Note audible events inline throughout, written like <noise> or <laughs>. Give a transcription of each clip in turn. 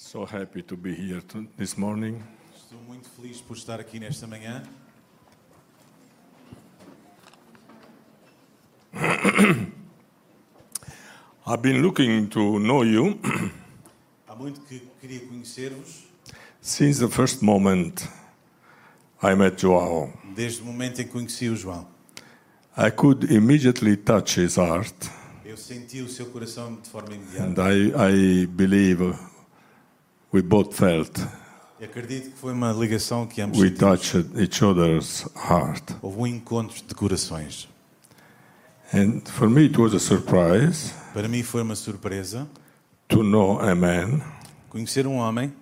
So happy to be here to, this morning. Estou muito feliz por estar aqui nesta manhã. <coughs> I've been looking to know you Há muito que queria conhecer-vos, since the first moment I met Joao. desde o momento em que conheci o João. I could immediately touch his heart, Eu senti o seu coração de forma imediata. and I, I believe we both felt E acredito que foi uma ligação que ambos we touched each other's heart. Houve um encontro de corações. And for me, it was a surprise Para mim foi uma surpresa to know a man conhecer um homem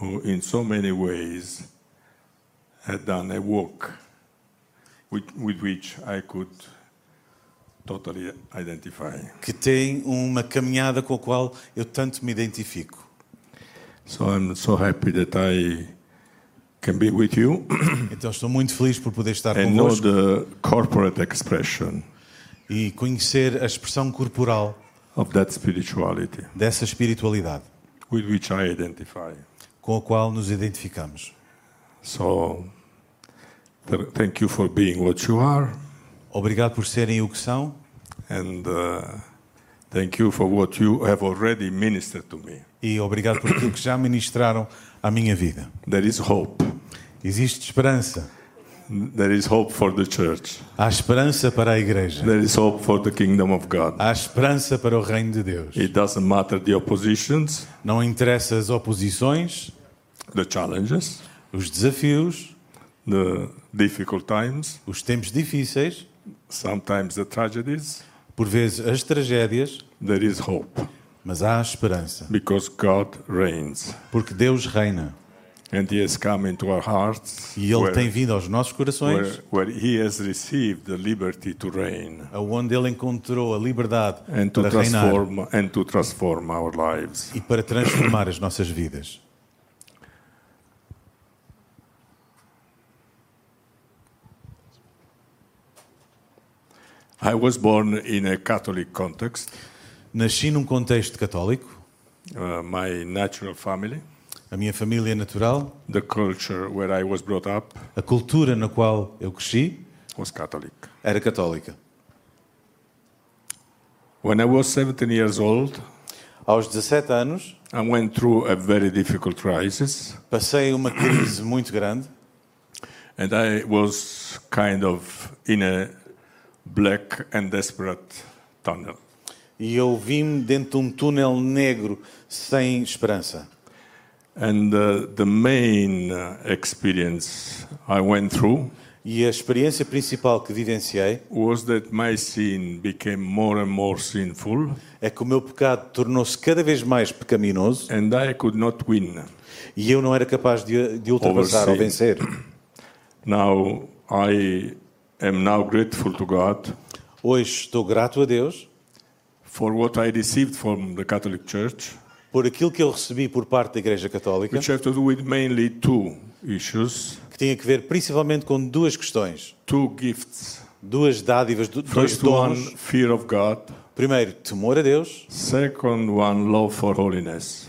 who, in so many ways, had done a work with, with which I could totally identify. que tem uma caminhada com a qual eu tanto me identifico. So I'm so happy that I can be with you. <coughs> Então estou muito feliz por poder estar and know convosco the corporate expression e conhecer a expressão corporal of that spirituality dessa espiritualidade. with which I identify. com a qual nos identificamos. So th- thank you for being what you are. Obrigado por serem o que são. And uh, thank you for what you have already ministered to me. e obrigado por aquilo que já ministraram à minha vida. There is hope. Existe esperança. There is hope for the church. Há esperança para a igreja. There is hope for the kingdom of God. Há esperança para o reino de Deus. It doesn't matter the oppositions, Não interessa as oposições, the challenges, os desafios, the difficult times, os tempos difíceis, sometimes the tragedies. Por vezes as tragédias, There is hope. mas há esperança, because God reigns. Porque Deus reina. And He has come into our hearts e Ele where, tem vindo aos nossos corações, where, where He has received the liberty to reign. Aonde Ele encontrou a liberdade and to para reinar. and to transform our lives. e para transformar as nossas vidas. I was born in a Catholic context. Nasci num contexto católico, Uh, my natural family, a minha família natural, the culture where I was brought up, a cultura na qual eu cresci, was Catholic. era católica. When I was 17 years old, Aos 17 anos, I went through a very difficult crisis, passei uma crise muito grande and I was kind of in a black and desperate tunnel. e eu vi-me dentro de um túnel negro sem esperança. And uh, the main uh, experience I went through E a experiência principal que vivenciei was that my sin became more and more sinful, é que o meu pecado tornou-se cada vez mais pecaminoso and I could not win. e eu não era capaz de, de ultrapassar ou vencer. Now I am now grateful to God Hoje estou grato a Deus for what I received from the Catholic Church, por aquilo que eu recebi por parte da Igreja Católica, which have to do with mainly two issues, que tinha que ver principalmente com duas questões, two gifts. duas dádivas, do- dois First one, dons. fear of God. Primeiro, temor a Deus. Second one, love for holiness.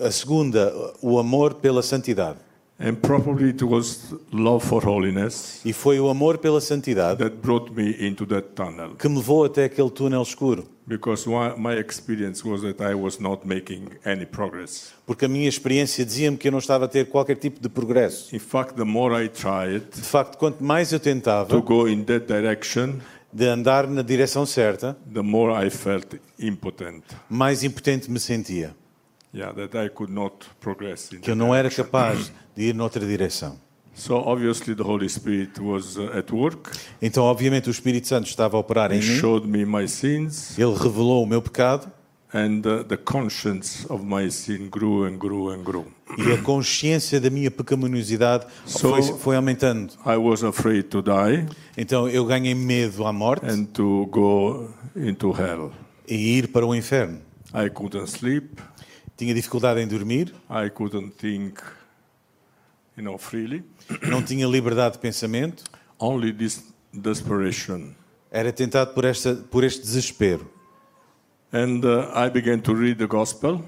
A segunda, o amor pela santidade. And probably it was love for holiness E foi o amor pela santidade that brought me into that tunnel. que me levou até aquele túnel escuro. Because one- my experience was that I was not making any progress. Porque a minha experiência dizia-me que eu não estava a ter qualquer tipo de progresso. In fact, the more I tried De facto, quanto mais eu to tentava go in that direction, de andar na direção certa, the more I felt impotent. mais impotente me sentia. Yeah, that I could not progress in Que eu não era capaz de ir noutra direção. So obviously the Holy Spirit was uh, at work. Então, obviamente, o Espírito Santo estava a operar em He mim. showed me my sins, Ele revelou o meu pecado and uh, the conscience of my sin grew and grew and grew. e a consciência da minha pecaminosidade So- foi, foi aumentando. I was afraid to die Então, eu ganhei medo à morte and to go into hell. e ir para o inferno. I couldn't sleep. Tinha dificuldade em dormir, I couldn't think, you know, freely. não tinha liberdade de pensamento, Only this desperation. era tentado por, esta, por este desespero. And uh, I began to read the gospel.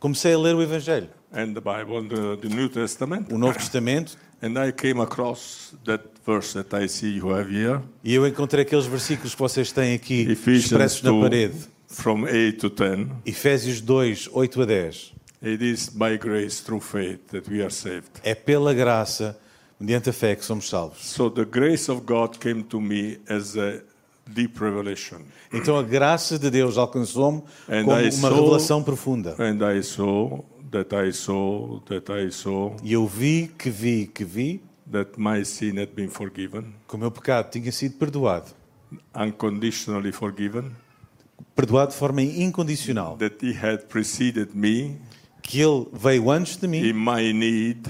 comecei a ler o Evangelho, and the Bible, and the, the New Testament, o Novo Testamento, and I came across that verse that I see you have here, e eu encontrei aqueles versículos que vocês têm aqui Ephesians expressos na 2, parede. From 8 to 10. Efésios 2, 8 a 10. It is by grace through faith that we are saved. É pela graça, mediante a fé, que somos salvos. So the grace of God came to me as a deep revelation. Então a graça de Deus alcançou-me And como I uma saw- revelação profunda. And I saw that I saw that I saw E eu vi, que vi, que vi, that my sin had been forgiven, que o meu pecado tinha sido perdoado. unconditionally forgiven, Perdoado de forma incondicional. that He had preceded me Que Ele veio antes de mim, in my need,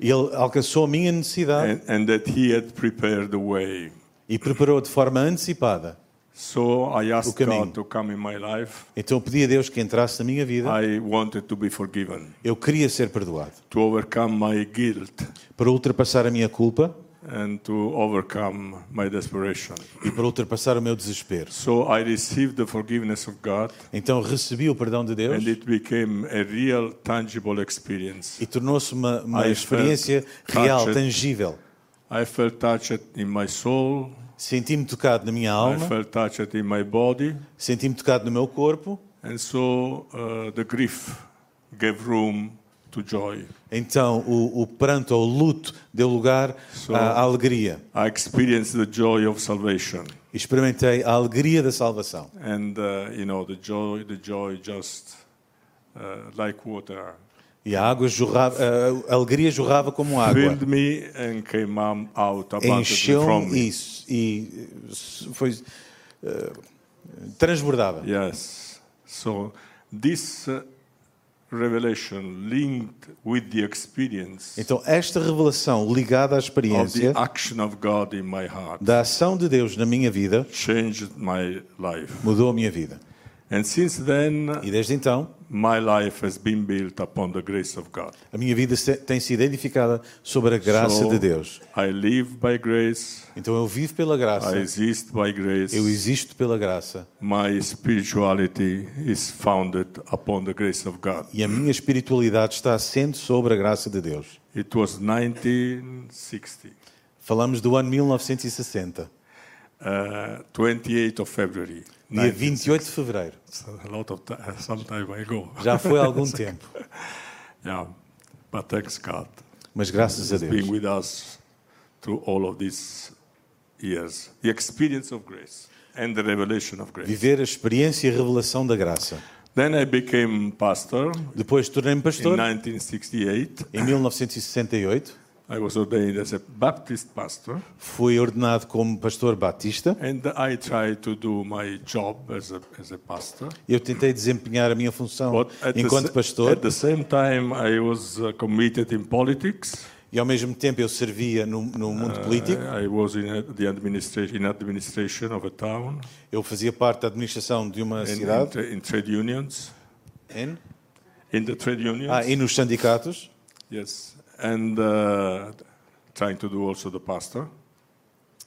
Ele alcançou a minha necessidade and, and that He had prepared the way. e preparou de forma antecipada. So I asked caminho. God to come in my life. Então eu pedi a Deus que entrasse na minha vida. I wanted to be forgiven, Eu queria ser perdoado. to overcome my guilt, Para ultrapassar a minha culpa and to overcome my desperation. e para ultrapassar o meu desespero. So I received the forgiveness of God, Então recebi o perdão de Deus and it became a real, tangible experience. e tornou-se uma, uma I experiência felt real, touched. tangível. I felt touched in my soul, Senti-me tocado na minha I alma, felt touched in my body, senti-me tocado no meu corpo. and so uh, the grief gave room to joy. Então o, o pranto ou o luto deu lugar So- à, alegria. I experienced the joy of salvation, Experimentei a alegria da salvação. and uh, you know the joy, the joy just uh, like water E a água jorrava, a alegria jorrava como água. um, Encheu-me me. isso e eh, foi eh, transbordava. Yes. So this uh, revelation linked with the experience Então esta revelação ligada à of the experiência action of God in my heart da ação de Deus na minha vida changed my life. mudou a minha vida. And since then, E desde então my life has been built upon the grace of God. a minha vida tem sido edificada sobre a graça de Deus. I live by grace, Então eu vivo pela I graça, exist by grace. eu existo pela graça My spirituality is founded upon the grace of God. e a minha espiritualidade está assente sobre a graça de Deus. It was 1960, Falamos do ano 1960, uh, 28 of February. dia 28 de fevereiro. A lot of time, some time ago. Já foi há algum <laughs> tempo, Yeah, but thanks God, mas graças a being Deus. with us through all of these years. The experience of grace and the revelation of grace. Viver a experiência e a revelação da graça. Then I became pastor Depois tornei-me in pastor 1968. em 1968. I was ordained as a Baptist pastor, Fui ordenado como pastor batista. and I tried to do my job as a, as a pastor. Eu tentei desempenhar a minha função But the, enquanto sa- pastor at the same time, I was uh, committed in politics. e ao mesmo tempo eu servia no, no mundo político. I was in a- the administration, in administration of a town, Eu fazia parte da administração de uma in, in, cidade. tra- in trade unions, Em- in the trade unions. Ah, e nos sindicatos. Yes, and uh, trying to do also the pastor,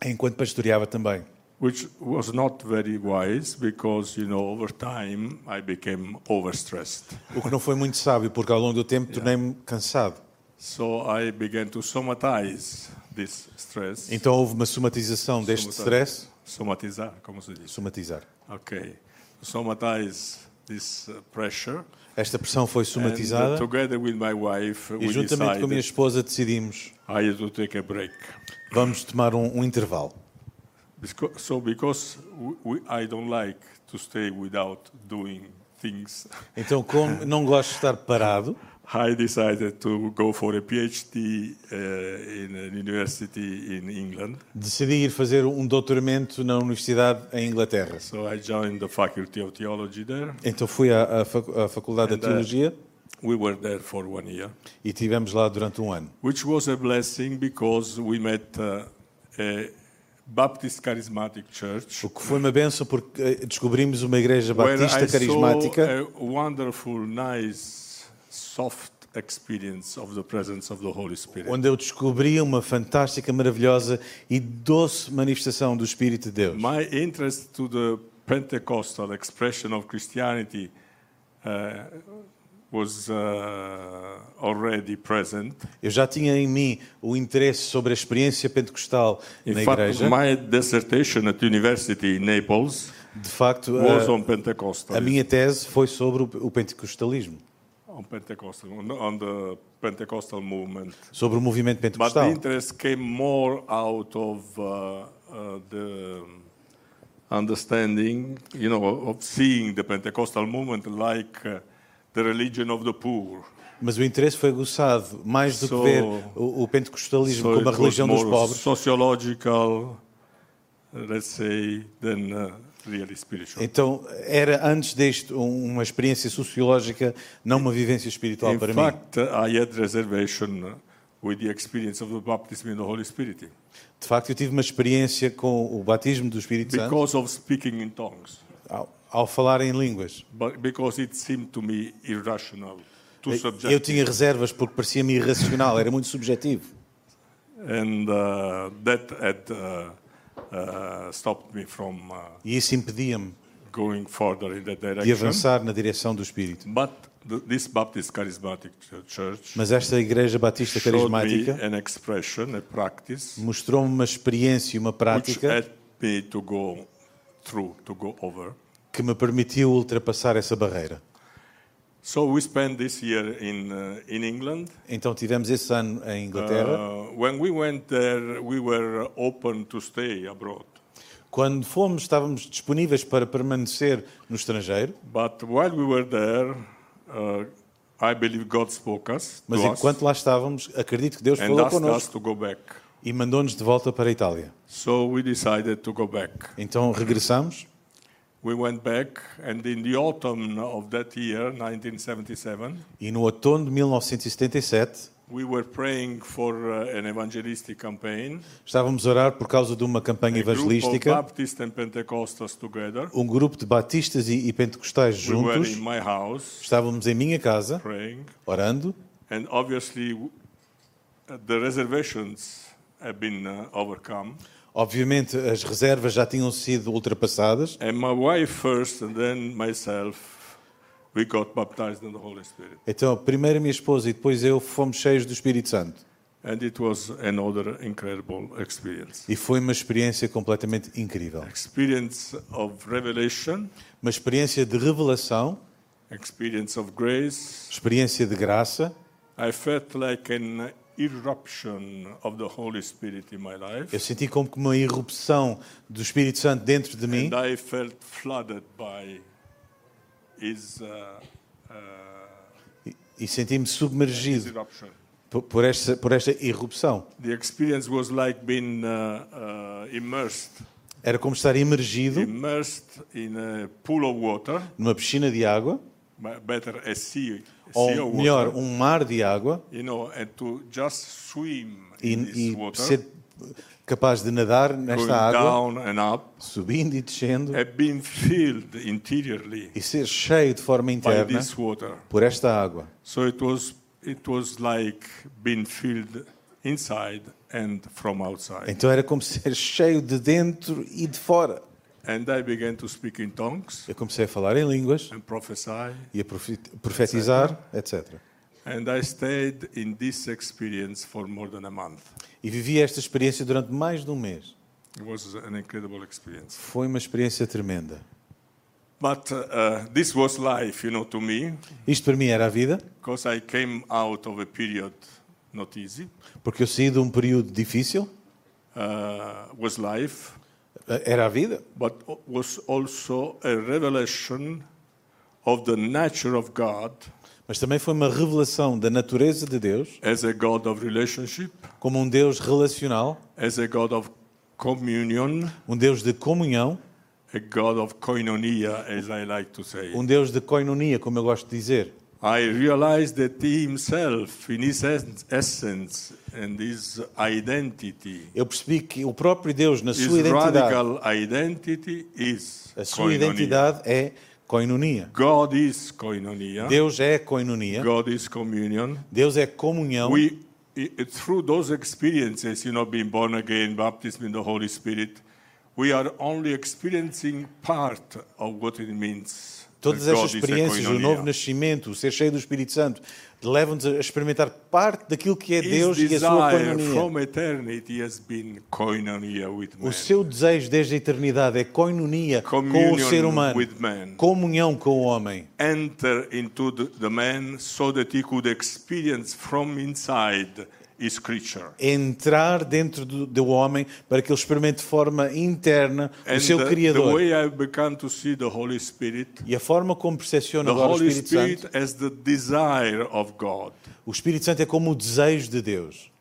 Enquanto pastoreava também. which was not very wise because you know over time I became overstressed. O que não foi muito sábio, porque ao longo do tempo tornei-me cansado. So I began to somatize this stress. Então houve uma somatização deste stress. Somatizar, como se diz? Somatizar. Okay. Somatize this uh, pressure. Esta pressão foi And, uh, somatizada together with my wife, e juntamente com a minha esposa decidimos I had to take a break. vamos tomar um, um intervalo. Because, so because we, I don't like to stay without doing things, Então, como <laughs> não gosto de estar parado, I decided to go for a PhD uh, in a university in England. decidi ir fazer um doutoramento na universidade em Inglaterra. So I joined the Faculty of Theology there. Então fui à, à fac- à Faculdade And, de uh, Teologia We were there for one year, e tivemos lá durante um ano. which was a blessing because we met uh, a Baptist Charismatic Church O que foi uma benção porque eh, descobrimos uma igreja where batista I saw carismática a wonderful, nice, soft experience of the presence of the Holy Spirit. onde eu descobri uma fantástica, maravilhosa e doce manifestação do Espírito de Deus. My interest to the Pentecostal expression of Christianity uh, was uh, already present. Eu já tinha em mim o interesse sobre a experiência pentecostal In na fact, igreja. my dissertation at university in Naples De facto, was a, on Pentecostal. a minha tese foi sobre o pentecostalismo, on Pentecostal, on the, Pentecostal movement. sobre o movimento But the pentecostal. interest came more out of uh, uh, the understanding, you know, of seeing the Pentecostal movement like uh, the religion of the poor. Mas o interesse foi aguçado mais do So- que ver o, o pentecostalismo So como a religião dos pobres. sociological, let's say, than uh, really spiritual. Então, era antes deste um- uma experiência sociológica, não uma vivência espiritual In para mim. fact, uh, I had reservation with the experience of the baptism in the Holy Spirit De facto, eu tive uma experiência com o batismo do Espírito Santo because of speaking in tongues. ao, ao falar em línguas. But because it seemed to me irrational, Eu tinha reservas porque parecia-me irracional, era muito subjetivo. and uh, that had uh, uh, stopped me from uh, E isso impedia-me going further in that de avançar na direção do Espírito. But the, this Baptist Charismatic Ch- Church Mas esta Igreja Batista Carismática an expression, a practice, mostrou-me uma experiência e uma prática helped me to go through, to go over. que me permitiu ultrapassar essa barreira. So we spent this year in uh, in England. Então tivemos esse ano em Inglaterra. Uh, when we went there, we were open to stay abroad. Quando fomos, estávamos disponíveis para permanecer no estrangeiro, But while we were there, uh, I believe God spoke us, mas us enquanto lá estávamos, acredito que Deus falou connosco e mandou-nos de volta para a Itália. So we decided to go back. Então regressamos e no outono de 1977 we were praying for uh, an evangelistic campaign. estávamos a orar por causa de uma campanha A group of evangelística. Baptists and Pentecostals together. Um grupo de batistas e, e pentecostais We were juntos. in my house Estávamos em minha casa, praying, orando, and obviously uh, the reservations have been uh, overcome. Obviamente as reservas já tinham sido ultrapassadas And my wife first, and then myself, we got baptized in the Holy Spirit. Então, primeiro a minha esposa e depois eu fomos cheios do Espírito Santo. And it was another incredible experience. E foi uma experiência completamente incrível. Experience of revelation, Uma experiência de revelação, experience of grace. experiência de graça. I felt like an eruption of the Holy Spirit in my life. Eu senti como que uma irrupção do Espírito Santo dentro de mim. And I felt flooded by His, uh, uh, e- e senti-me submergido por- por esta, por esta irrupção. The experience was like being uh, immersed, Era como estar imergido immersed in a pool of water, numa piscina de água, better a sea ou melhor, water, um mar de água, you know, and to just swim e, in this e water, ser capaz de nadar nesta água, down and up, subindo e descendo, e ser cheio de forma interna por esta água. So it was it was like being filled inside and from outside. Então era como <laughs> ser cheio de dentro e de fora. And I began to speak in tongues Eu comecei a falar em línguas and prophesy. e a profe- profetizar, etc. And I stayed in this experience for more than a month. E vivi esta experiência durante mais de um mês. It was an incredible experience. Foi uma experiência tremenda. But uh, this was life, you know, to me, Isto para mim era a vida, because I came out of a period not easy. porque eu saí de um período difícil, Uh, was life, era a vida, but was also a revelation of the nature of God mas também foi uma revelação da natureza de Deus as a God of relationship, como um Deus relacional, as a God of communion, um Deus de comunhão, a God of koinonia, as I like to say. um Deus de koinonia, como eu gosto de dizer. I realized that He Himself, in His essence and His identity, Eu percebi que o próprio Deus, na sua identidade, radical identity is a sua koinonia. identidade é koinonia. God is koinonia. Deus é koinonia, God is communion. Deus é comunhão. We, through those experiences, you know, being born again, baptism in the Holy Spirit, we are only experiencing part of what it means Todas estas experiências, o novo nascimento, o ser cheio do Espírito Santo, levam-nos a experimentar parte daquilo que é Deus e a sua koinonia. O seu desejo desde a eternidade é koinonia com o Communion ser humano, comunhão com o homem. Enter into the, man so that he could experience from inside. Entrar dentro do, do homem para que ele experimente de forma interna o And seu the, Criador. way I've begun to see the Holy Spirit, E a forma como percepciona agora o Holy Espírito Spirit Santo, as the desire of God. o Espírito Santo é como o desejo de Deus.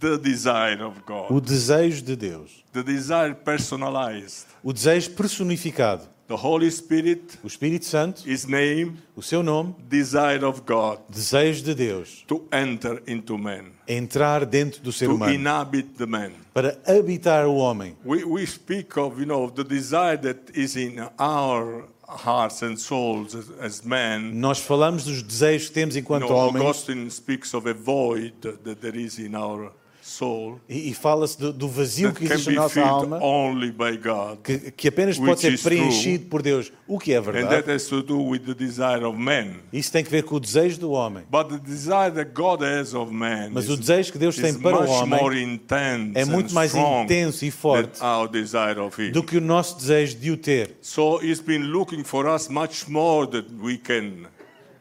The desire of O desejo de Deus. The desire personalized. O desejo personificado. The Holy Spirit, O Espírito Santo, his name, o seu nome, desire of God desejo de Deus. to enter into man, Entrar dentro do ser to humano. inhabit the man. Para habitar o homem. We, we speak of, you know, the desire that is in our hearts and souls as, as men. Nós falamos dos desejos que temos You enquanto know, homens. Augustine speaks of a void that there is in our soul E, e fala-se do, do vazio que existe na nossa alma, only by God. que, que apenas pode ser is true. preenchido por Deus, o que é And that verdade. has to do with the desire of man. Isso tem que ver com o desejo do homem. But the desire that God has of man Mas is, o desejo que Deus tem is para o homem more intense é muito and mais intenso e forte our desire of Him. do que o nosso desejo de o ter. So He's been looking for us much more than we can.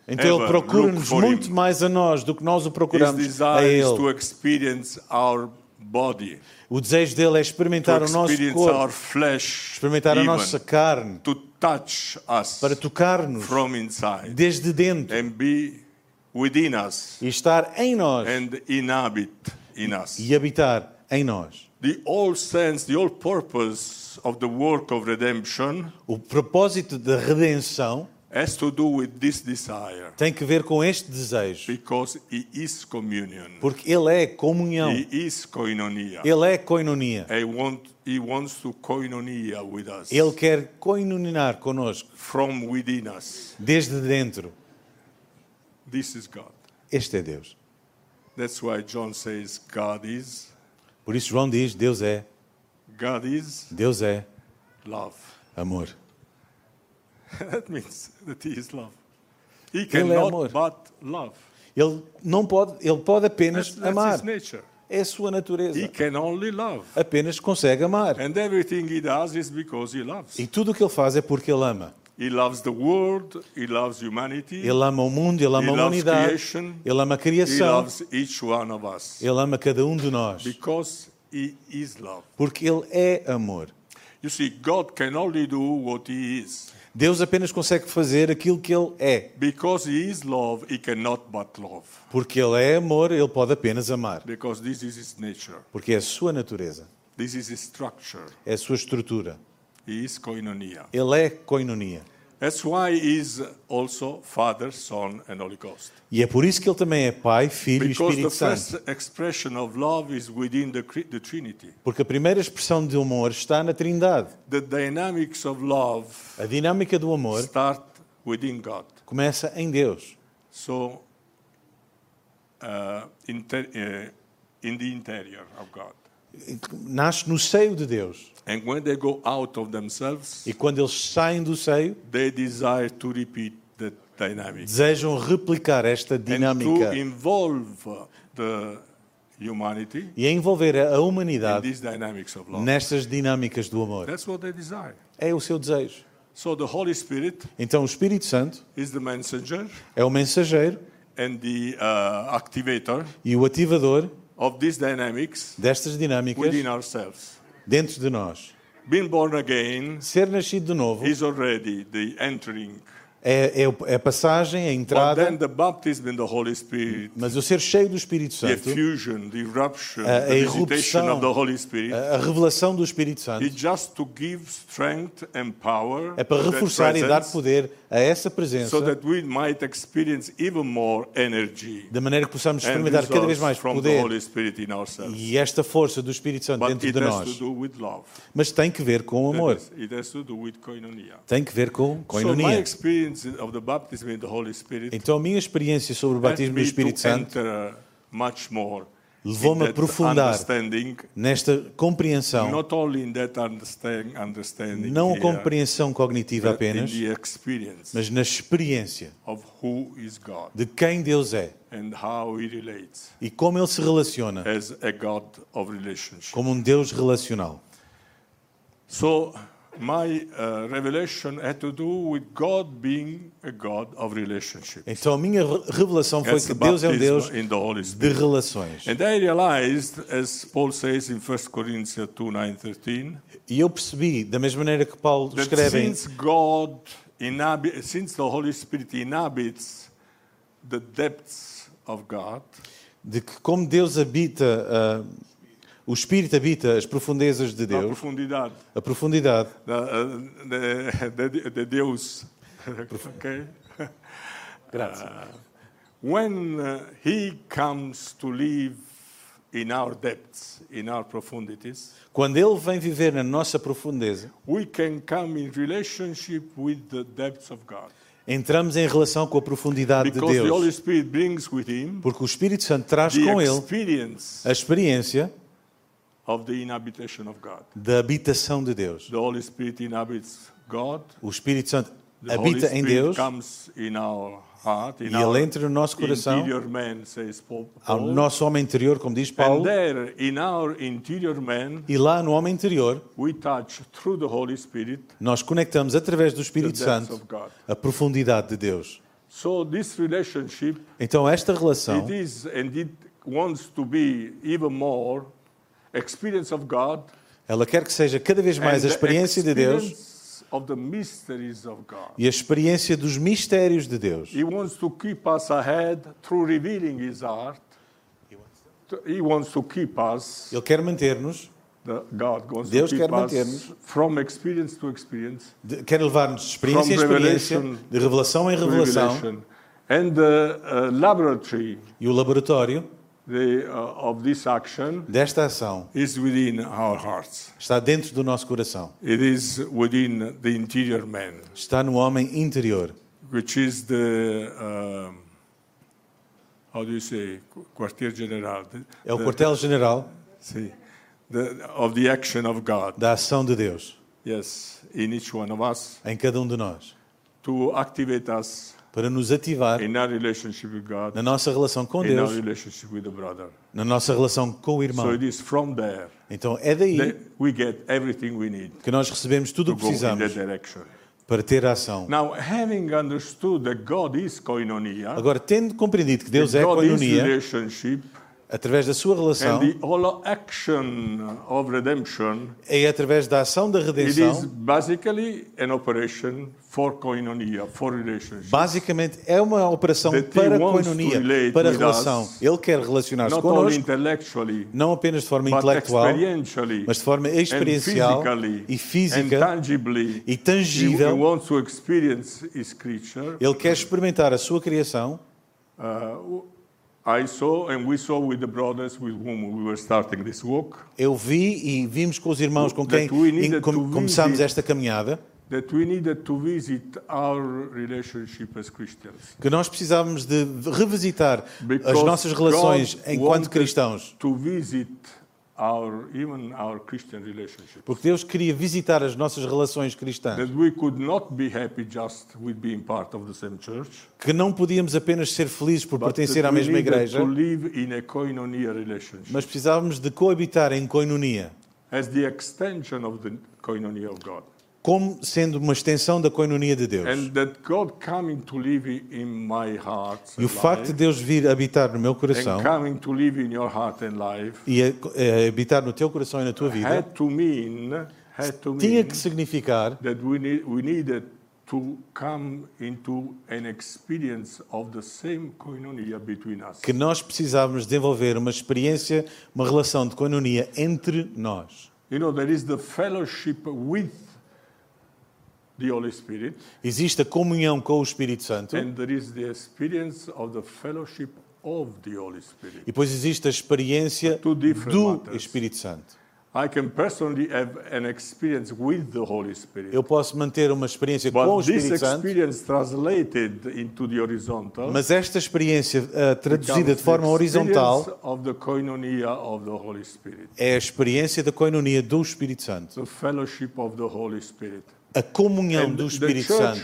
Então Ele procura-nos muito mais a nós do que nós o His procuramos a Ele. experience our body, O desejo dele é to experimentar o nosso corpo, flesh, experimentar a nossa carne, to touch us para tocar-nos from inside desde dentro and be within us e estar em nós and inhabit in us. e habitar em nós. The sense, the purpose of the work of redemption O propósito da redenção has to do with this desire tem que ver com este desejo, because He is communion. porque Ele é comunhão, He is koinonia. Ele é koinonia. He, want, he wants to koinonia with us Ele quer within us. desde dentro. This is God. Este é Deus. That's why John says God is. Por isso João diz: Deus é, God is Deus é love. amor. <laughs> that means that He is love. He Ele é amor. but love. Ele não pode, ele pode apenas That's, that's amar. His nature. É a sua He natureza. can only love. Apenas consegue amar. And everything He does is because He loves. E tudo o que ele faz é porque ele ama. He loves the world. He loves humanity. Ele ama o mundo, ele ama He a humanidade, creation. ele ama a He criação, loves each one of us ele ama cada um de nós. because He is love. Porque ele é amor. You see, God can only do what He is. Deus apenas consegue fazer aquilo que ele é. Because He is love, He cannot but love. Porque ele é amor, ele pode apenas amar. Because this is His nature. Porque é a sua natureza, This is His structure. é a sua estrutura. He is koinonia. Ele é koinonia. That's why He is also Father, Son, and Holy Ghost. E é por isso que ele também é Pai, Filho e Because the Espírito Santo. first expression of love is within the, cri- the Trinity. Porque a primeira expressão de amor está na Trindade. The dynamics of love A dinâmica do amor start within God. começa em Deus. So, uh, inter, uh, in the interior of God. Nasce no seio de Deus. And when they go out of themselves, E quando eles saem do seio, they desire to repeat the dynamic desejam replicar esta and to dinâmica involve the humanity e envolver a in humanidade these dynamics of love. nestas dinâmicas do amor. That's what they desire. É o seu desejo. So the Holy Spirit Então o Espírito Santo is the messenger é o mensageiro and the uh, activator e o ativador of these dynamics destas dinâmicas within ourselves. Dentro de nós. Being born again Ser nascido de novo is already the entering. É, é o- é a passagem, a But entrada, then the baptism in the Holy Spirit, mas o ser cheio do Espírito the Santo, effusion, the eruption, a- a the the Spirit, a a revelação do Espírito Santo, is just to give strength and power é para reforçar e dar presence poder a essa presença, so that we might experience even more energy de maneira que possamos experimentar cada vez mais the poder Holy Spirit in ourselves. e esta força do Espírito Santo But dentro de nós. Mas tem que ver com o amor, tem que ver com So my koinonia. experience of the baptism in the Holy Spirit Então a minha experiência sobre o batismo do Espírito to Santo more levou-me a aprofundar nesta compreensão, not only in that understand, understanding, não a compreensão cognitiva apenas, mas na experiência de quem Deus é and how He relates e como Ele se relaciona as a God of relationship. como um Deus relacional. So my uh, revelation had to do with God being a God of relationship. Então a minha re- revelação foi That's que Deus é um Deus de relações. And I realized, as Paul says in 1 Corinthians 2 9 13, E eu percebi, da mesma maneira que Paulo escreve since God inhabi- since the Holy Spirit inhabits the depths of God, de que como Deus habita, ah, o Espírito habita as profundezas de a Deus, profundidade, a profundidade, uh, the, the, the Deus, okay? Uh, when uh, He comes to live in our depths, in our profundities, quando Ele vem viver na nossa profundeza, we can come in relationship with the depths of God. entramos em relação com a profundidade de Because the Holy Deus. Him Porque o Espírito Santo traz com Ele a experiência of the inhabitation of God. da habitação de Deus. The Holy Spirit inhabits God. O Espírito Santo The Holy habita em Spirit Deus comes in our heart, in e Ele entra no nosso coração, interior man, says Paul. ao nosso homem interior, como diz And Paulo, there, in our interior man, e lá no homem interior we touch through the Holy Spirit nós conectamos através do Espírito Santo a profundidade de Deus. So this relationship, Então esta relação it is and it wants to be even more Ela quer que seja cada vez mais a experiência de Deus e a experiência dos mistérios de Deus. He wants to keep us ahead through revealing His heart. He wants to keep us. Ele quer manter-nos, Deus quer manter-nos. quer levar-nos de experiência em experiência, de revelação em revelação, revelation, and the uh, laboratory e o laboratório the, uh, of this action desta ação is within our hearts. está dentro do nosso coração, It is within the interior man, está no homem interior, which is the um, how do you say quartier general? É o See, the, of the action of God. da ação de Deus Yes, in each one of us em cada um de nós, to activate us para nos ativar in our relationship with God, na nossa relação com in our Deus, relationship with the brother. na nossa relação com o So irmão. it is from there Então é daí that we get everything we need que nós recebemos tudo o que precisamos para ter ação. Now, having understood that God is koinonia, Agora, tendo compreendido que Deus é God relationship, através da sua relação, and the whole action of redemption, é através da ação da it is redenção, basically an operation for koinonia, for relationship. basicamente é uma operação That he para a wants to coinonia, relate para relação. us, Ele quer relacionar-se intellectually, não apenas de forma intelectual, mas de forma experiencial e física tangibly. e He, he tangível. wants to experience his creature. Ele quer experimentar a sua criação. Uh, I saw, and we saw with the brothers with whom we were starting this walk, Eu vi e vimos com os irmãos com quem com- começámos esta caminhada, that we needed to visit our relationship as Christians. que nós precisávamos de revisitar as Because nossas relações enquanto cristãos. To visit our, even our Christian relationship. Porque Deus queria visitar as nossas relações cristãs. That we could not be happy just with being part of the same church, Que não podíamos apenas ser felizes por but pertencer à mesma igreja, to live in a koinonia relationship mas precisávamos de coabitar em coinonia, as the extension of the koinonia of God. Como sendo uma extensão da coinonia de Deus. E o facto de Deus vir habitar no meu coração e a habitar no teu coração e na tua vida, tinha que significar that we need, we needed to come into an experience of the same koinonia between us. que nós precisávamos desenvolver uma experiência, uma relação de coinonia entre nós. You know, there is the fellowship with the Holy Spirit, Existe a comunhão com o Espírito Santo and there is the experience of the fellowship of the Holy Spirit. e depois existe a experiência do matters. Espírito Santo. I can personally have an experience with the Holy Spirit. Eu posso manter uma experiência com o Espírito Santo, experience translated into the horizontal mas esta experiência ah, traduzida de forma horizontal experience of the koinonia of the Holy Spirit, é a experiência da coinonia do Espírito Santo, the fellowship of the Holy Spirit. A comunhão And do Espírito Santo.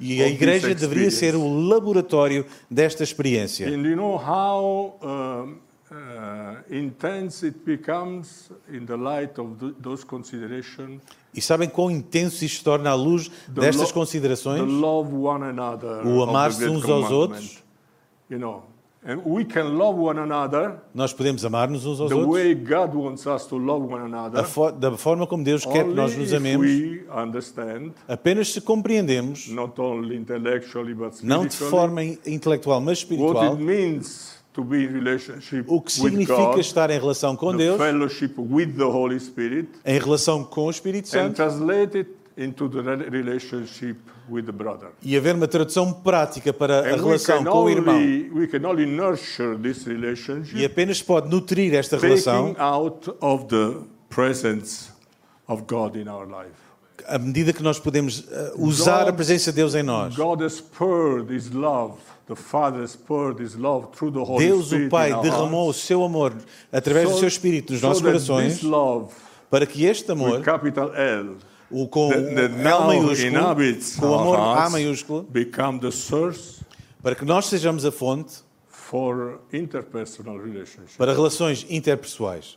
E a igreja deveria ser o laboratório desta experiência. And you know how um, uh, intense it becomes in the light of th- those considerations. E sabem quão intenso isto se torna à luz destas considerações? O amar-se uns aos outros. You know, and we can love one another Nós podemos amar-nos uns aos the outros way God wants us to love one a another. fo- da forma como Deus quer que nós nos amemos, apenas se compreendemos, not only intellectually but não de forma in- intelectual, mas espiritual, it means to be in relationship o que with significa God, estar em relação com the Deus, fellowship with the Holy Spirit, em relação com o Espírito and Santo, translate it into the re- relationship with the brother. e haver uma tradução prática para a And we relação can, com o irmão. only, we can only nurture this E relationship apenas pode nutrir esta relação out of the presence of God in our life. à medida que nós podemos uh, usar a God- presença de Deus em nós. God has poured His love. The Father has poured His love through the Holy Deus, Spirit o Pai, derramou o seu amor através do seu Espírito nos nossos that corações para que este amor, L, o com that, o that L maiúsculo, com o amor A maiúsculo, become the source para que nós sejamos a fonte for interpersonal relationships para relações interpessoais.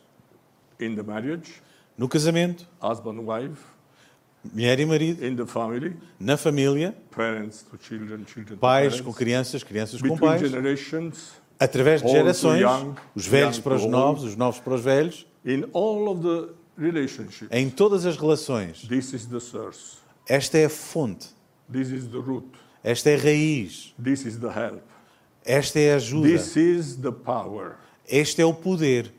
in the marriage, No casamento, husband, wife, mulher e marido, in the family, na família, parents to children, children pais com parents, crianças, crianças com pais, através de gerações, young, os velhos para os novos, old. os novos para os velhos, in all of the. Em todas as relações. This is the source. Esta é a fonte, This is the root. esta é a raiz, This is the help. esta é a ajuda, This is the power. este é o poder.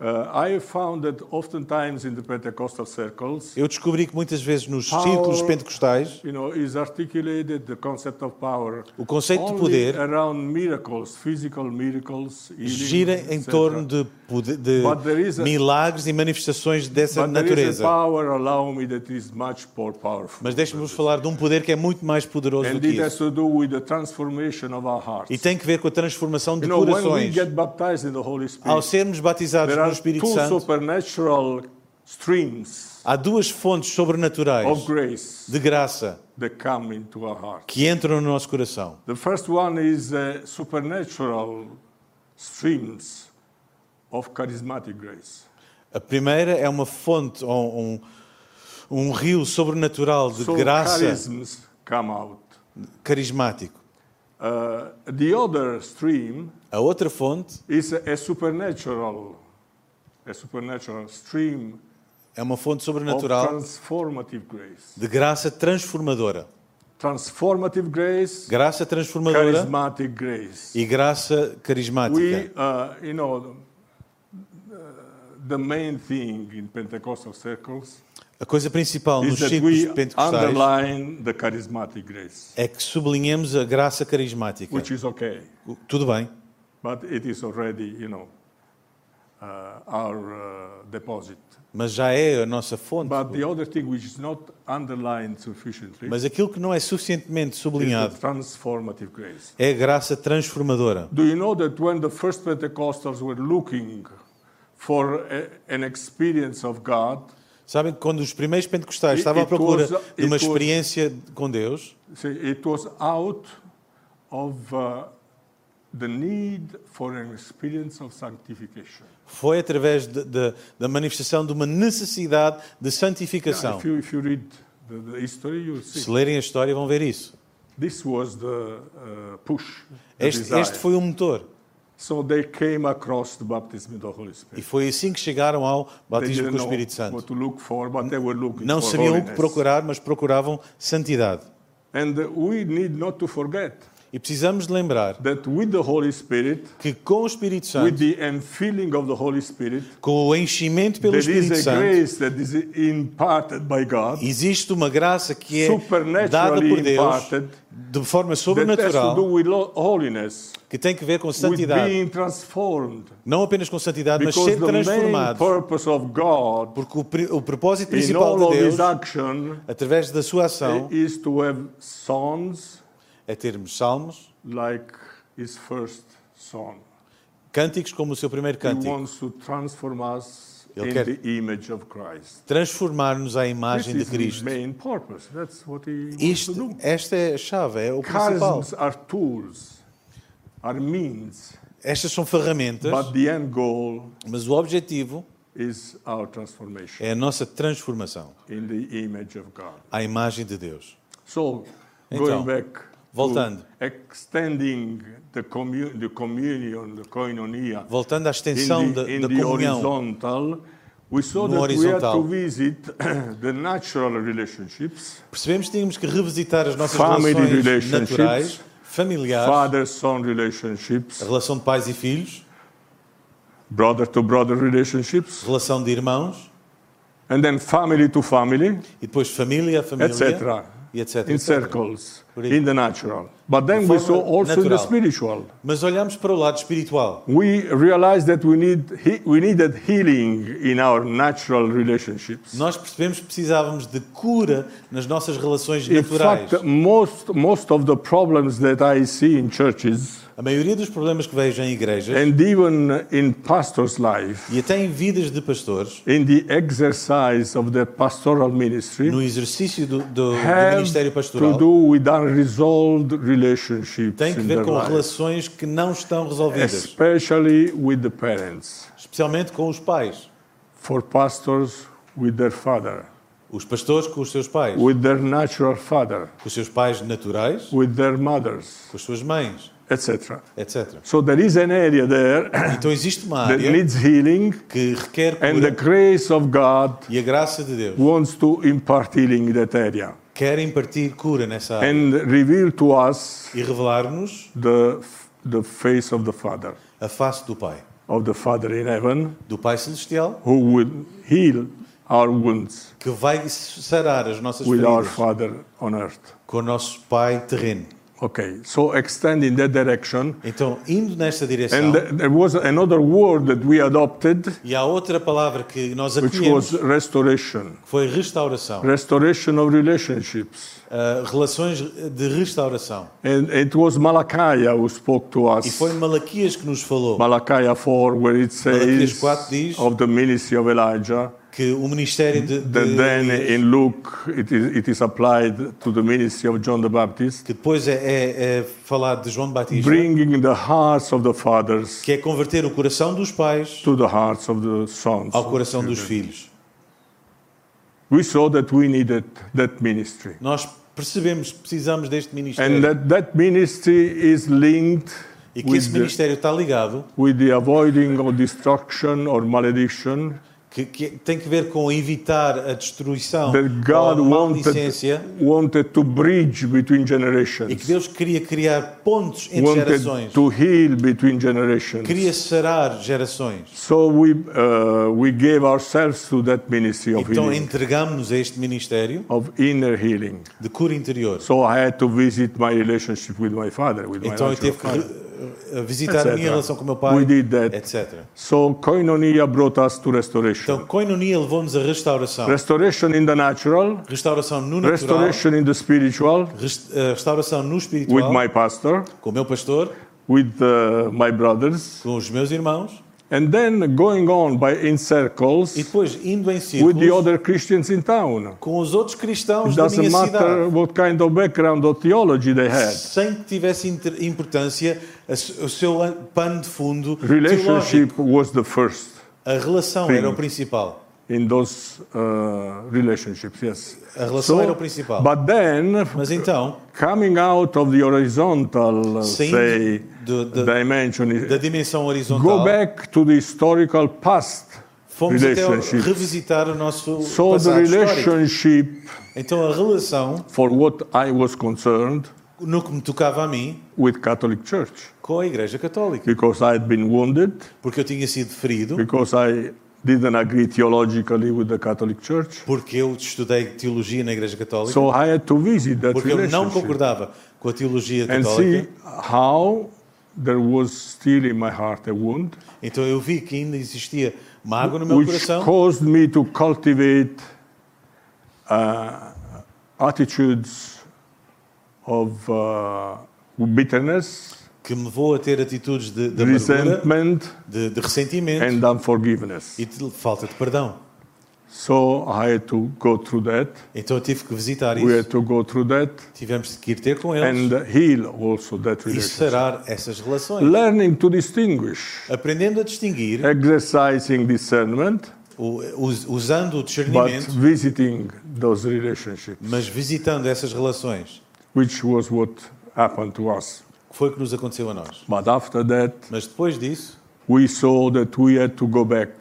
Uh, I have found that oftentimes in the Pentecostal circles, Eu descobri que muitas vezes nos círculos pentecostais O conceito de poder around miracles, physical miracles, healing, gira em torno de, poder- de But there is a- milagres e manifestações dessa natureza. power, allow me, that is much more powerful. Mas deixe-me vos falar de um poder que é muito mais poderoso do que isso. E tem que ver com a transformação de corações. Ao sermos batizados there no Espírito two Santo, supernatural streams há duas fontes sobrenaturais of grace de graça that come into our heart. que entram no nosso coração. The first one is uh, supernatural streams of charismatic grace. A primeira é uma fonte, um, um rio sobrenatural de So graça charisms come out. carismático. Uh, the other stream A outra fonte is a, a supernatural, a é uma fonte sobrenatural de graça transformadora. Transformative grace, Graça transformadora charismatic grace. e graça carismática. We, uh, you know, uh, the main thing in Pentecostal circles A coisa principal nos círculos pentecostais underline the charismatic grace, é que sublinhemos a graça carismática. which is okay, Tudo bem, but it is already, you know, our uh, deposit. mas já é a nossa fonte. But the other thing which is not underlined sufficiently Mas aquilo que não é suficientemente is sublinhado the transformative grace. é a graça transformadora. Do you know that when the first Pentecostals were looking for a, an experience of God, Sabem que quando os primeiros pentecostais estavam à procura was- de uma it was- experiência com Deus, it was out of uh, the need for an experience of sanctification. Foi através de- de- da manifestação de uma necessidade de santificação. If you, if you read the, the history. Se lerem a história vão ver isso. This was the uh, push. the Este, este foi o motor. So they came across the baptism of the Holy E Spirit. foi assim que chegaram ao batismo com o Espírito Santo. what to look for, but they were looking Não for sabiam o que procurar, mas procuravam santidade. And we need not to forget E precisamos de lembrar that with the Holy Spirit, que com o Espírito with Santo, the infilling of the Holy Spirit, com o enchimento pelo Espírito Santo, grace that is imparted by God existe uma graça que é dada por Deus imparted, de forma that has to do sobrenatural, holiness, que tem que ver com santidade. being transformed. Não apenas com santidade, mas ser God Porque o, o propósito in principal de Deus, action através da sua ação, to have sons é termos salmos, like His first son. cânticos como o seu primeiro He cântico. wants to transform us Ele in quer- the image of Christ. Transformar-nos à imagem de Cristo. He Isto, esta é a chave, é o principal. Estas são ferramentas, but the end goal mas o objetivo is our transformation é a nossa transformação in the image of God. à imagem de Deus. So, Então, going back, voltando. to extending the, commu- the communion, the koinonia, Voltando à extensão da, the, in da the comunhão, horizontal, we saw No that we had horizontal. to visit <coughs> the natural relationships, percebemos que tínhamos que revisitar as nossas relações relationships, naturais, familiares, father-son relationships, a relação de pais e filhos, brother-to-brother relationships, relação de irmãos, and then family to family, e depois família a família, etc. etc. in circles, in the natural. But then we saw also in the spiritual. Mas olhamos para o lado espiritual. We realized that we, need, we needed healing in our natural relationships. Nós percebemos que precisávamos de cura nas nossas relações naturais. In fact, most, most of the problems that I see in churches A maioria dos problemas que vejo em igrejas and even in pastors' life, e até em vidas de pastores, in the exercise of their pastoral ministry, no exercício do, do- do ministério to pastoral, do with unresolved relationships tem que ver com life, relações que não estão resolvidas, especially with the parents. especialmente com os pais. For pastors, with their father, Os pastores com os seus pais, with their natural father, com os seus pais naturais, with their mothers, com as suas mães, etc. etc. So there is an area there <coughs> Então existe uma that área needs healing, que requer and the cura grace of God e a graça de Deus wants to impart healing in that area quer impartir cura nessa área and reveal to us e revelar-nos the, the face of the Father, a face do Pai, of the Father in heaven, do Pai Celestial, who will heal our wounds que vai sarar as nossas with our feridas Father on earth. com o nosso Pai terreno. Okay, so extend in that direction. Então, indo nesta direção, And th- there was another word that we adopted, e há outra palavra que nós which acolhemos, was restoration. que foi restauração. Restoration of relationships. Uh, relações de restauração. And it was Malachi who spoke to E us. foi Malaquias que nos falou Malachi 4, where it Malaquias says 4 diz- of the ministry of Elijah. Que o ministério de, de then in Luke it is, it is applied to the ministry of John the Baptist, que depois é, é, é falado de João Batista, bringing the hearts of the fathers que é converter o coração dos pais to the hearts of the sons. ao coração dos filhos. We saw that we needed that ministry. Nós percebemos que precisamos deste And ministério that, that ministry is linked e que esse the, ministério está ligado, with the avoiding of destruction or malediction que, que tem que ver com evitar a destruição that God wanted, to bridge between e que generations, Deus queria criar pontos entre wanted gerações, to heal between generations. queria sarar gerações. So we, uh, we gave ourselves to that ministry of Então healing, entregamos-nos a este ministério of inner healing. de cura interior. So I had to visit my relationship with my father, with my Então eu tive que eh, visitar a minha relação com o meu pai, We did that. etc. So koinonia brought us to restoration. Então, koinonia levou-nos a restauração. Restoration in the natural, Restauração no natural, restoration in the spiritual, eh, restauração no with espiritual, my pastor, com o meu pastor, with uh, my brothers, com os meus irmãos, and then going on by in circles e depois indo em with the círculos other Christians in town. com os outros cristãos It da doesn't minha matter cidade, what kind of background or theology they had. sem que tivesse importância o seu an- pano de fundo Relationship teológico. was the first A relação Thing. era o principal. In those uh, relationships, yes. A relação era o principal. But then, Mas então, coming out of the horizontal, uh, say, do- da- dimension, da dimensão go horizontal, back to the historical past fomos até revisitar o nosso So the passado histórico. relationship, Então a relação, for what I was concerned, no que me tocava a mim with Catholic Church com a Igreja Católica. because I had been wounded, Porque eu tinha sido ferido, because I didn't agree theologically with the Catholic Church. porque eu estudei teologia na Igreja Católica, So I had to visit that porque eu não concordava com a teologia and católica. see how there was still in my heart a wound, Então eu vi que ainda existia mágoa no meu which coração caused me to cultivate uh, attitudes of uh, bitterness, que me levou a ter atitudes de, de amargura, de, de ressentimento and unforgiveness. e de falta de perdão. So I had to go through that. Então eu tive que visitar We had isso, to go through that tivemos que ir ter com eles and heal also that e relationship. sarar essas relações. Learning to distinguish, Aprendendo a distinguir, exercising discernment, usando o but discernimento, visiting those relationships, mas visitando essas relações, which was what happened to us. Foi o que nos aconteceu a nós. But after that, Mas depois disso, we saw that we had to go back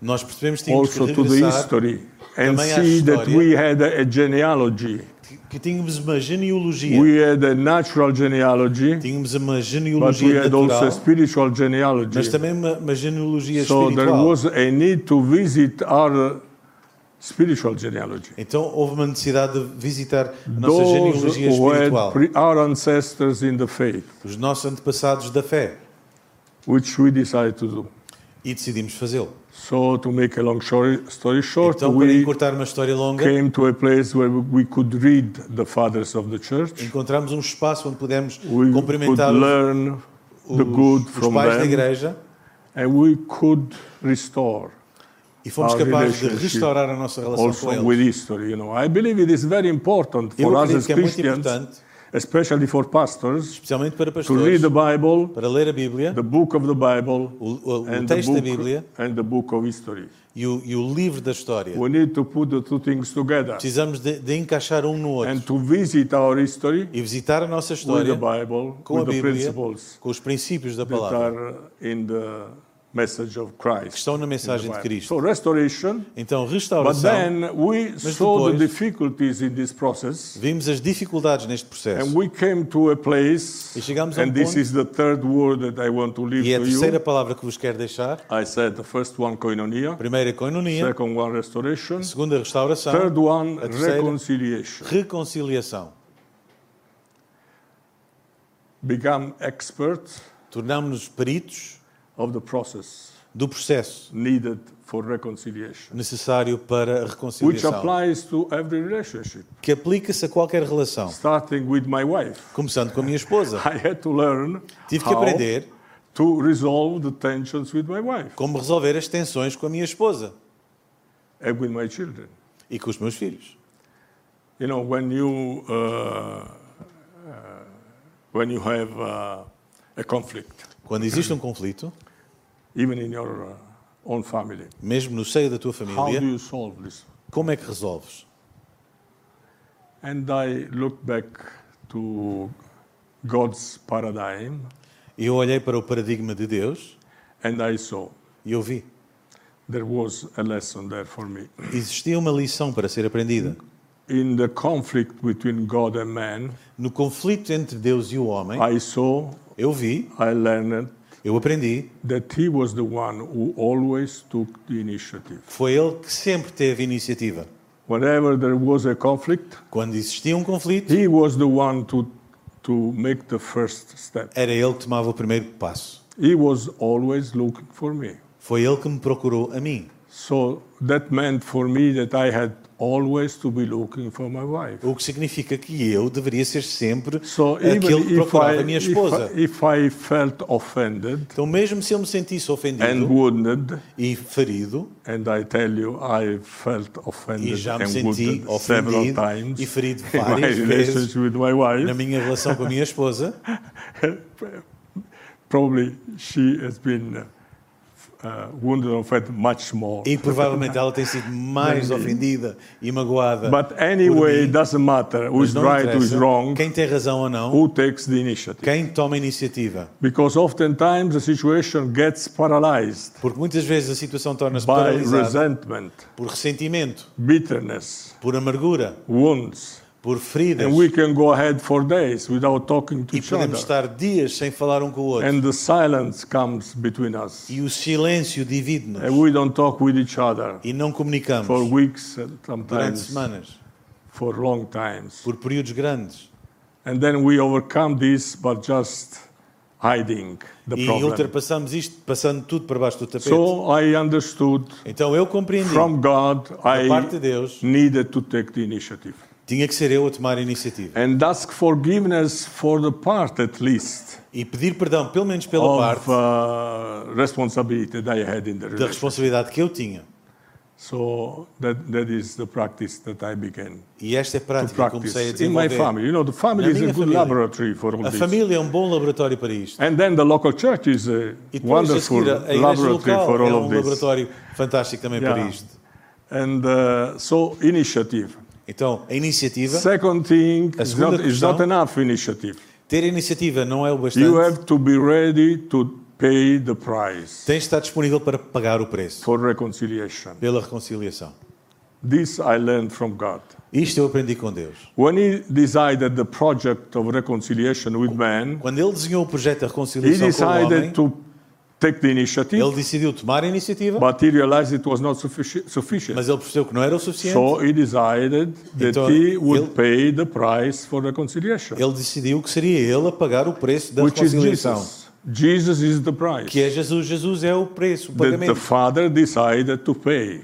nós percebemos que tínhamos also que to the regressar, history and também à see that história. we had a, a genealogy. que- tínhamos uma genealogia. We had a natural genealogy, Tínhamos uma but we genealogia had also a natural, spiritual genealogy. mas também uma, uma genealogia So there espiritual. was a need to visit our spiritual genealogy. Então houve uma necessidade de visitar a nossa Those genealogia who had espiritual, our ancestors in the faith, os nossos antepassados da fé, which we decided to do. e decidimos fazê-lo. So to make a long story, short, Então, para we encurtar uma história longa, came to a place where we could read the fathers of the church. encontramos um espaço onde pudemos We could cumprimentar os, learn the good os from pais da them, igreja and we could restore e fomos capazes de restaurar a nossa relação com also with eles. history. You know, I believe it is very important Eu for us as é Christians, importante, especially for pastors, especialmente para to read pastores, the Bible, para ler a Bíblia, the book of the Bible, o, o- o and the texto da book Bíblia and the book of history. e o, e o livro da história. We need to put the two things together Precisamos de, de encaixar um no and outro to visit our history e visitar a nossa with the história Bible, com a with the Bíblia, principles com os princípios da that palavra are in the message of Christ. estão na the mensagem de. Cristo. So restoration, Então, but restauração, then we saw the depois- difficulties in this process. vimos as dificuldades neste processo. And we came to a place, E chegamos a um and this ponto- is the third word that I want to leave E é a terceira you. palavra que vos quero deixar. I said the first one, koinonia, Primeira, koinonia. second one, restoration, Segunda, restauração. third one, A terceira- reconciliation. Reconciliação. Become experts Tornámos-nos peritos of the process do processo needed for reconciliation, necessário para a which reconciliação, applies to every relationship, que aplica-se a qualquer relação, starting with my wife. começando com a minha esposa. <laughs> I had to learn Tive que how aprender to resolve the tensions with my wife como resolver as tensões com a minha esposa and with my children. e com os meus filhos. You know, when you uh, uh, when you have uh, a conflict, Quando existe um conflito, even in your uh, own family, mesmo no seio da tua how do família, you solve this? como é que resolves? And I look back to God's paradigm, E eu olhei para o paradigma de Deus and I saw e eu vi. there was a lesson there for me. Existia uma lição para ser aprendida. In the conflict between God and man, No conflito entre Deus e o homem, I saw, eu vi, I learned eu aprendi, that He was the one who always took the initiative. foi ele que sempre teve iniciativa. Whenever there was a conflict, Quando existia um conflito, He was the one to, to make the first step. era ele que tomava o primeiro passo. He was always looking for me. Foi ele que me procurou a mim. So that meant for me that I had always to be looking for my wife. O que significa que eu deveria ser sempre So aquele que if procurava I, a minha if, esposa. I- if I felt offended Então, mesmo se eu me sentisse and ofendido wounded, e ferido, and I tell you, I felt e offended já me and senti wounded several ofendido times e ferido <laughs> várias vezes my na wife. minha relação com a minha esposa, <laughs> Probably she has been uh, uh, wounded and offended much more. e provavelmente ela tem sido mais ofendida e magoada. But anyway, it doesn't matter who Mas is não right, who is interessa wrong, quem tem razão ou não, who takes the initiative. quem toma a iniciativa. Because oftentimes the situation gets paralyzed Porque muitas vezes a situação torna-se by paralisada resentment, por ressentimento, bitterness, por amargura, wounds, por feridas. And we can go ahead for days without talking to E each podemos other. estar dias sem falar um com o outro. And the silence comes between us. E o silêncio divide-nos. And we don't talk with each other E não comunicamos for weeks and durante sometimes semanas, for long times. por períodos grandes. And then we overcome this but just hiding the E problem. ultrapassamos isto passando tudo para baixo do tapete. So I understood Então eu compreendi from God da parte de I Deus needed to take the initiative tinha que ser eu a tomar a iniciativa and ask forgiveness for the part at least e pedir perdão, pelo menos pela of parte uh, responsibility that I had in the da responsabilidade que eu tinha. So that, that is the practice that I began E esta é a prática que comecei a in my desenvolver. family. You know, the family is a good família. laboratory for all A this. família é um bom laboratório para isto. And then the local church is a E a wonderful a igreja laboratory local for é all um of this. laboratório fantástico também para Yeah. isto. And uh, so initiative. Então, a iniciativa, Second thing A is segunda not, is not enough initiative. ter iniciativa não é o You bastante. have to be ready to pay the price Tens de estar disponível para pagar o preço for reconciliation. pela reconciliação. This I learned from God. Isto eu aprendi com Deus. When He decided the project of reconciliation with man, Quando ele desenhou o projeto da He reconciliação com o homem, to take the initiative, ele decidiu tomar a iniciativa, but He realized it was not suffici- sufficient. mas ele percebeu que não era o suficiente. So He decided that Então, He would ele- pay the price for reconciliation, Ele decidiu que seria ele a pagar o preço da reconciliação, Jesus. Is the price que é Jesus. Jesus é o preço, o that the pagamento. Father decided to pay.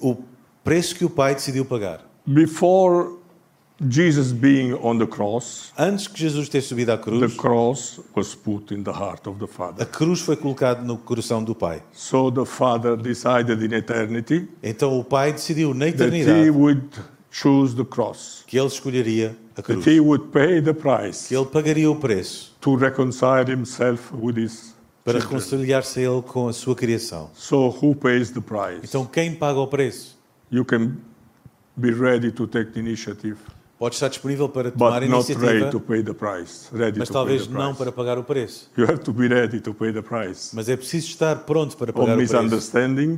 O preço que o Pai decidiu pagar. Before Jesus being on the cross, Antes que Jesus ter subido à the cruz, cross was put in the heart of the a Father. cruz foi colocada no coração do Pai. So the Father decided in eternity Então o Pai decidiu na that He eternidade would choose the cross, que ele escolheria a cruz, that He would pay the price que ele pagaria o preço to reconcile Himself with His para reconciliar-se a ele com a sua criação. So who pays the price? Então quem paga o preço? You can be ready to take the initiative, Pode estar disponível para tomar but a iniciativa, price. Mas talvez não para pagar o preço. You have to be ready to pay the price. Mas é preciso estar pronto para Or pagar o preço. misunderstanding,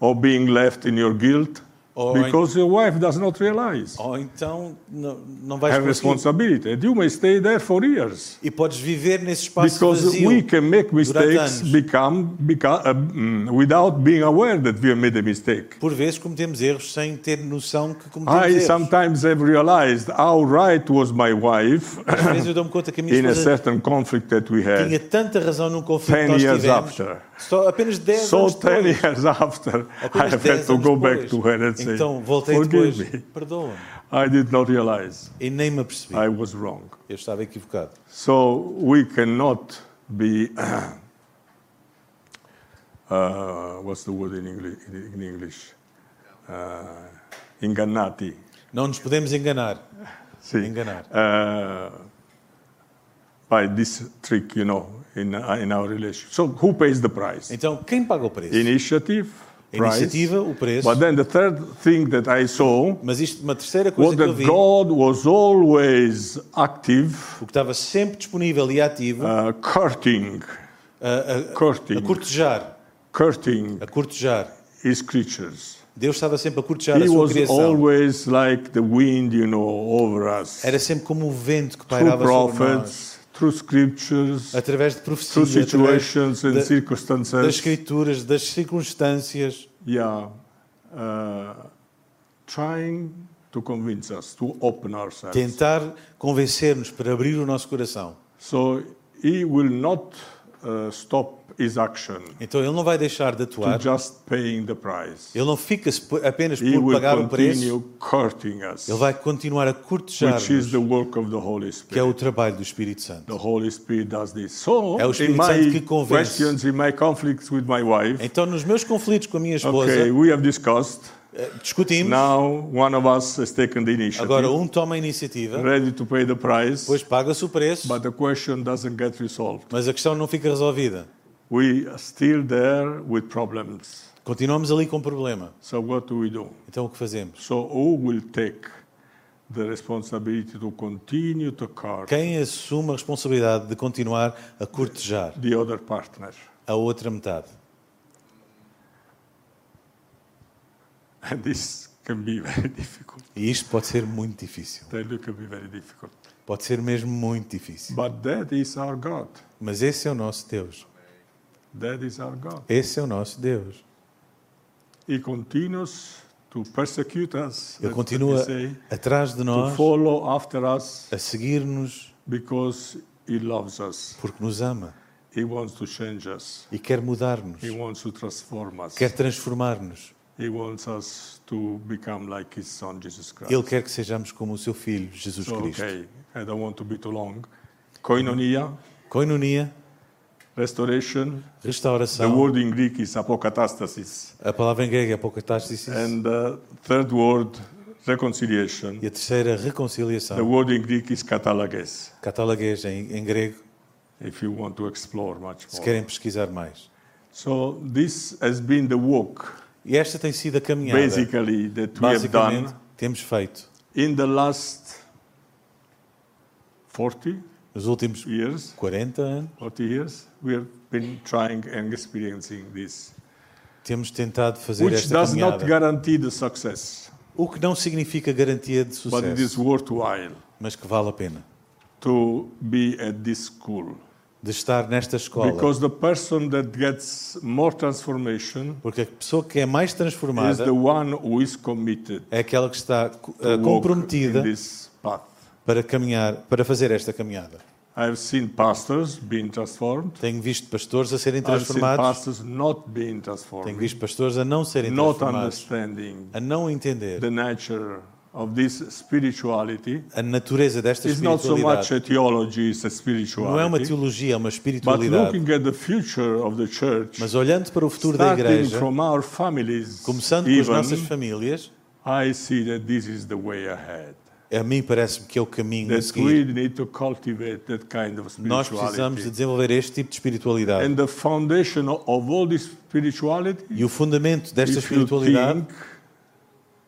or being left in your guilt Or because your wife does not realize Ou então não, não vais conseguir. responsibility. And you may stay there for years. E podes viver nesse espaço Because vazio. we can make mistakes become, become uh, mm, without being aware that we have made a mistake. Por vezes cometemos erros sem ter noção que cometemos I erros. sometimes have realized how right was my wife Às vezes eu dou-me conta que a minha in a certain conflict that we tinha had. tanta razão num conflito que 10 nós years tivemos. after. Só apenas 10 So anos 10 depois. years after, I Apenas have 10 had to go back depois. to her and say, Então voltei depois. Perdoa-me. I did not realize E nem me apercebi. I was wrong. Eu estava equivocado. So we cannot be, <clears throat> uh, what's the word in English? In English? Uh, ingannati. Não nos podemos enganar. See, Enganar. uh, by this trick, you know, in, uh, in our relationship. So who pays the price? Então, quem paga o preço? Initiative, A iniciativa, o preço. But then the third thing that I saw Mas isto, uma terceira was coisa que eu that vi, God was always active, o que estava sempre disponível e ativo, uh, courting, a, a, a courting, cortejar, courting a cortejar. his creatures. Deus estava sempre a cortejar He a sua was criação. always like the wind, you know, over us. Era sempre como o vento que pairava sobre nós, through scriptures, através de through profecia, através situations and da- das circumstances. escrituras, das circunstâncias, Yeah. Uh, trying to convince us to open ourselves. tentar convencer-nos para abrir o nosso coração. So he will not uh, stop his action Então ele não vai deixar de to atuar, just paying the price. ele não fica por- apenas He por will pagar o preço, us, ele vai continuar a which is cortejar-nos, the work of the Holy que é o Spirit. trabalho do Espírito Santo. The Holy Spirit does this. So, É o in Espírito Santo que convence. questions, in my conflicts with my wife, Então, nos meus conflitos com a minha esposa, okay, we have discussed. Eh, discutimos, Now, one of us has taken the initiative, agora um toma a iniciativa, ready to pay the price, depois paga-se o preço, but the question doesn't get resolved. mas a questão não fica resolvida. We are still there with problems. Continuamos ali com problema. So, what do we do? Então, o que fazemos? So, who will take the responsibility to continue to court Quem assume a responsabilidade de continuar a cortejar the other partner? a outra metade? And this can be very difficult. <laughs> E isto pode ser muito difícil. That can be very difficult. Pode ser mesmo muito difícil. But that is our God. Mas esse é o nosso Deus. That is our God. Esse é o nosso Deus. He continues to persecute us. Ele continua say, atrás de to nós follow after us a seguir-nos because He loves us. porque nos ama He wants to change us. e quer mudar-nos, He wants to transform us. quer transformar-nos. He wants us to become like His Son Jesus Christ. Ele quer que sejamos como o seu Filho, Jesus So, Cristo. okay, I don't want to be too long. Koinonia, Koinonia, restoration. The restauração. word in Greek is apokatastasis. A palavra em grego é apocatástasis. And the third word, reconciliation. E a terceira, The reconciliação. word in Greek is katalages, Catalaguês em, em grego, if you want to explore much se more. querem pesquisar mais. So this has been the walk, E esta tem sido a caminhada, basically, that we have done temos feito in the last 40 nos últimos years. 40 anos. 40 years, we have been trying and experiencing this, Temos tentado fazer which esta does not caminhada. guarantee the success, O que não significa garantia de but it is sucesso, worthwhile mas que vale a pena. to be at this school. De estar nesta escola. Because the person that gets more transformation Porque a pessoa que é mais is transformada the one who is committed é aquela que está walk comprometida para caminhar, para fazer esta caminhada. I've seen pastors being transformed. Tenho visto pastores a serem I've seen transformados, pastors not being tenho transformed, visto pastores a não serem not transformados, understanding a não entender the nature of this spirituality. a natureza desta It's not so much espiritualidade. a theology, it's a Não é uma teologia, é uma But espiritualidade. looking at the future of the church, Mas olhando para o futuro da igreja, from our families, começando com as nossas famílias, I see that this is the way ahead. a mim parece-me que é o caminho a seguir. we need to cultivate that kind of Nós precisamos de desenvolver este tipo de espiritualidade. And the foundation of all this spirituality, E o fundamento desta espiritualidade,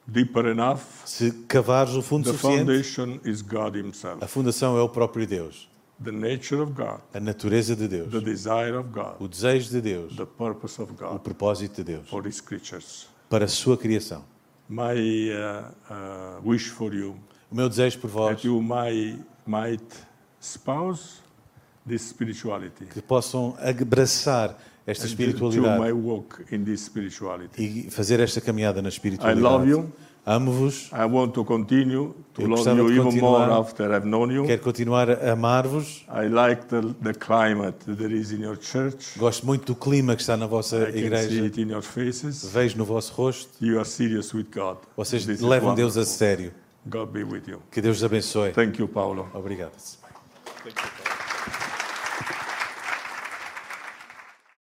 deeper enough, se cavares o fundo the suficiente, foundation is God Himself. a fundação é o próprio Deus, The nature of God, a natureza de Deus, the desire of God, o desejo de Deus, the purpose of o God propósito de Deus. For His creatures. para a sua criação. My uh, uh, wish for you. O meu desejo por vós. That you might spouse this spirituality. que possam abraçar esta espiritualidade e fazer esta caminhada na espiritualidade. Amo-vos, I want to continue to Eu love you even more after I've known you. quero continuar a amar-vos. I like the, the climate that is in your church. Gosto muito do clima que está na vossa I can see igreja. it in your faces. Vejo no vosso rosto. You are serious with God. Vocês This is levam Deus a sério. God be with you. Que Deus os abençoe. Thank you, Paulo. Obrigado. Thank you, Paulo.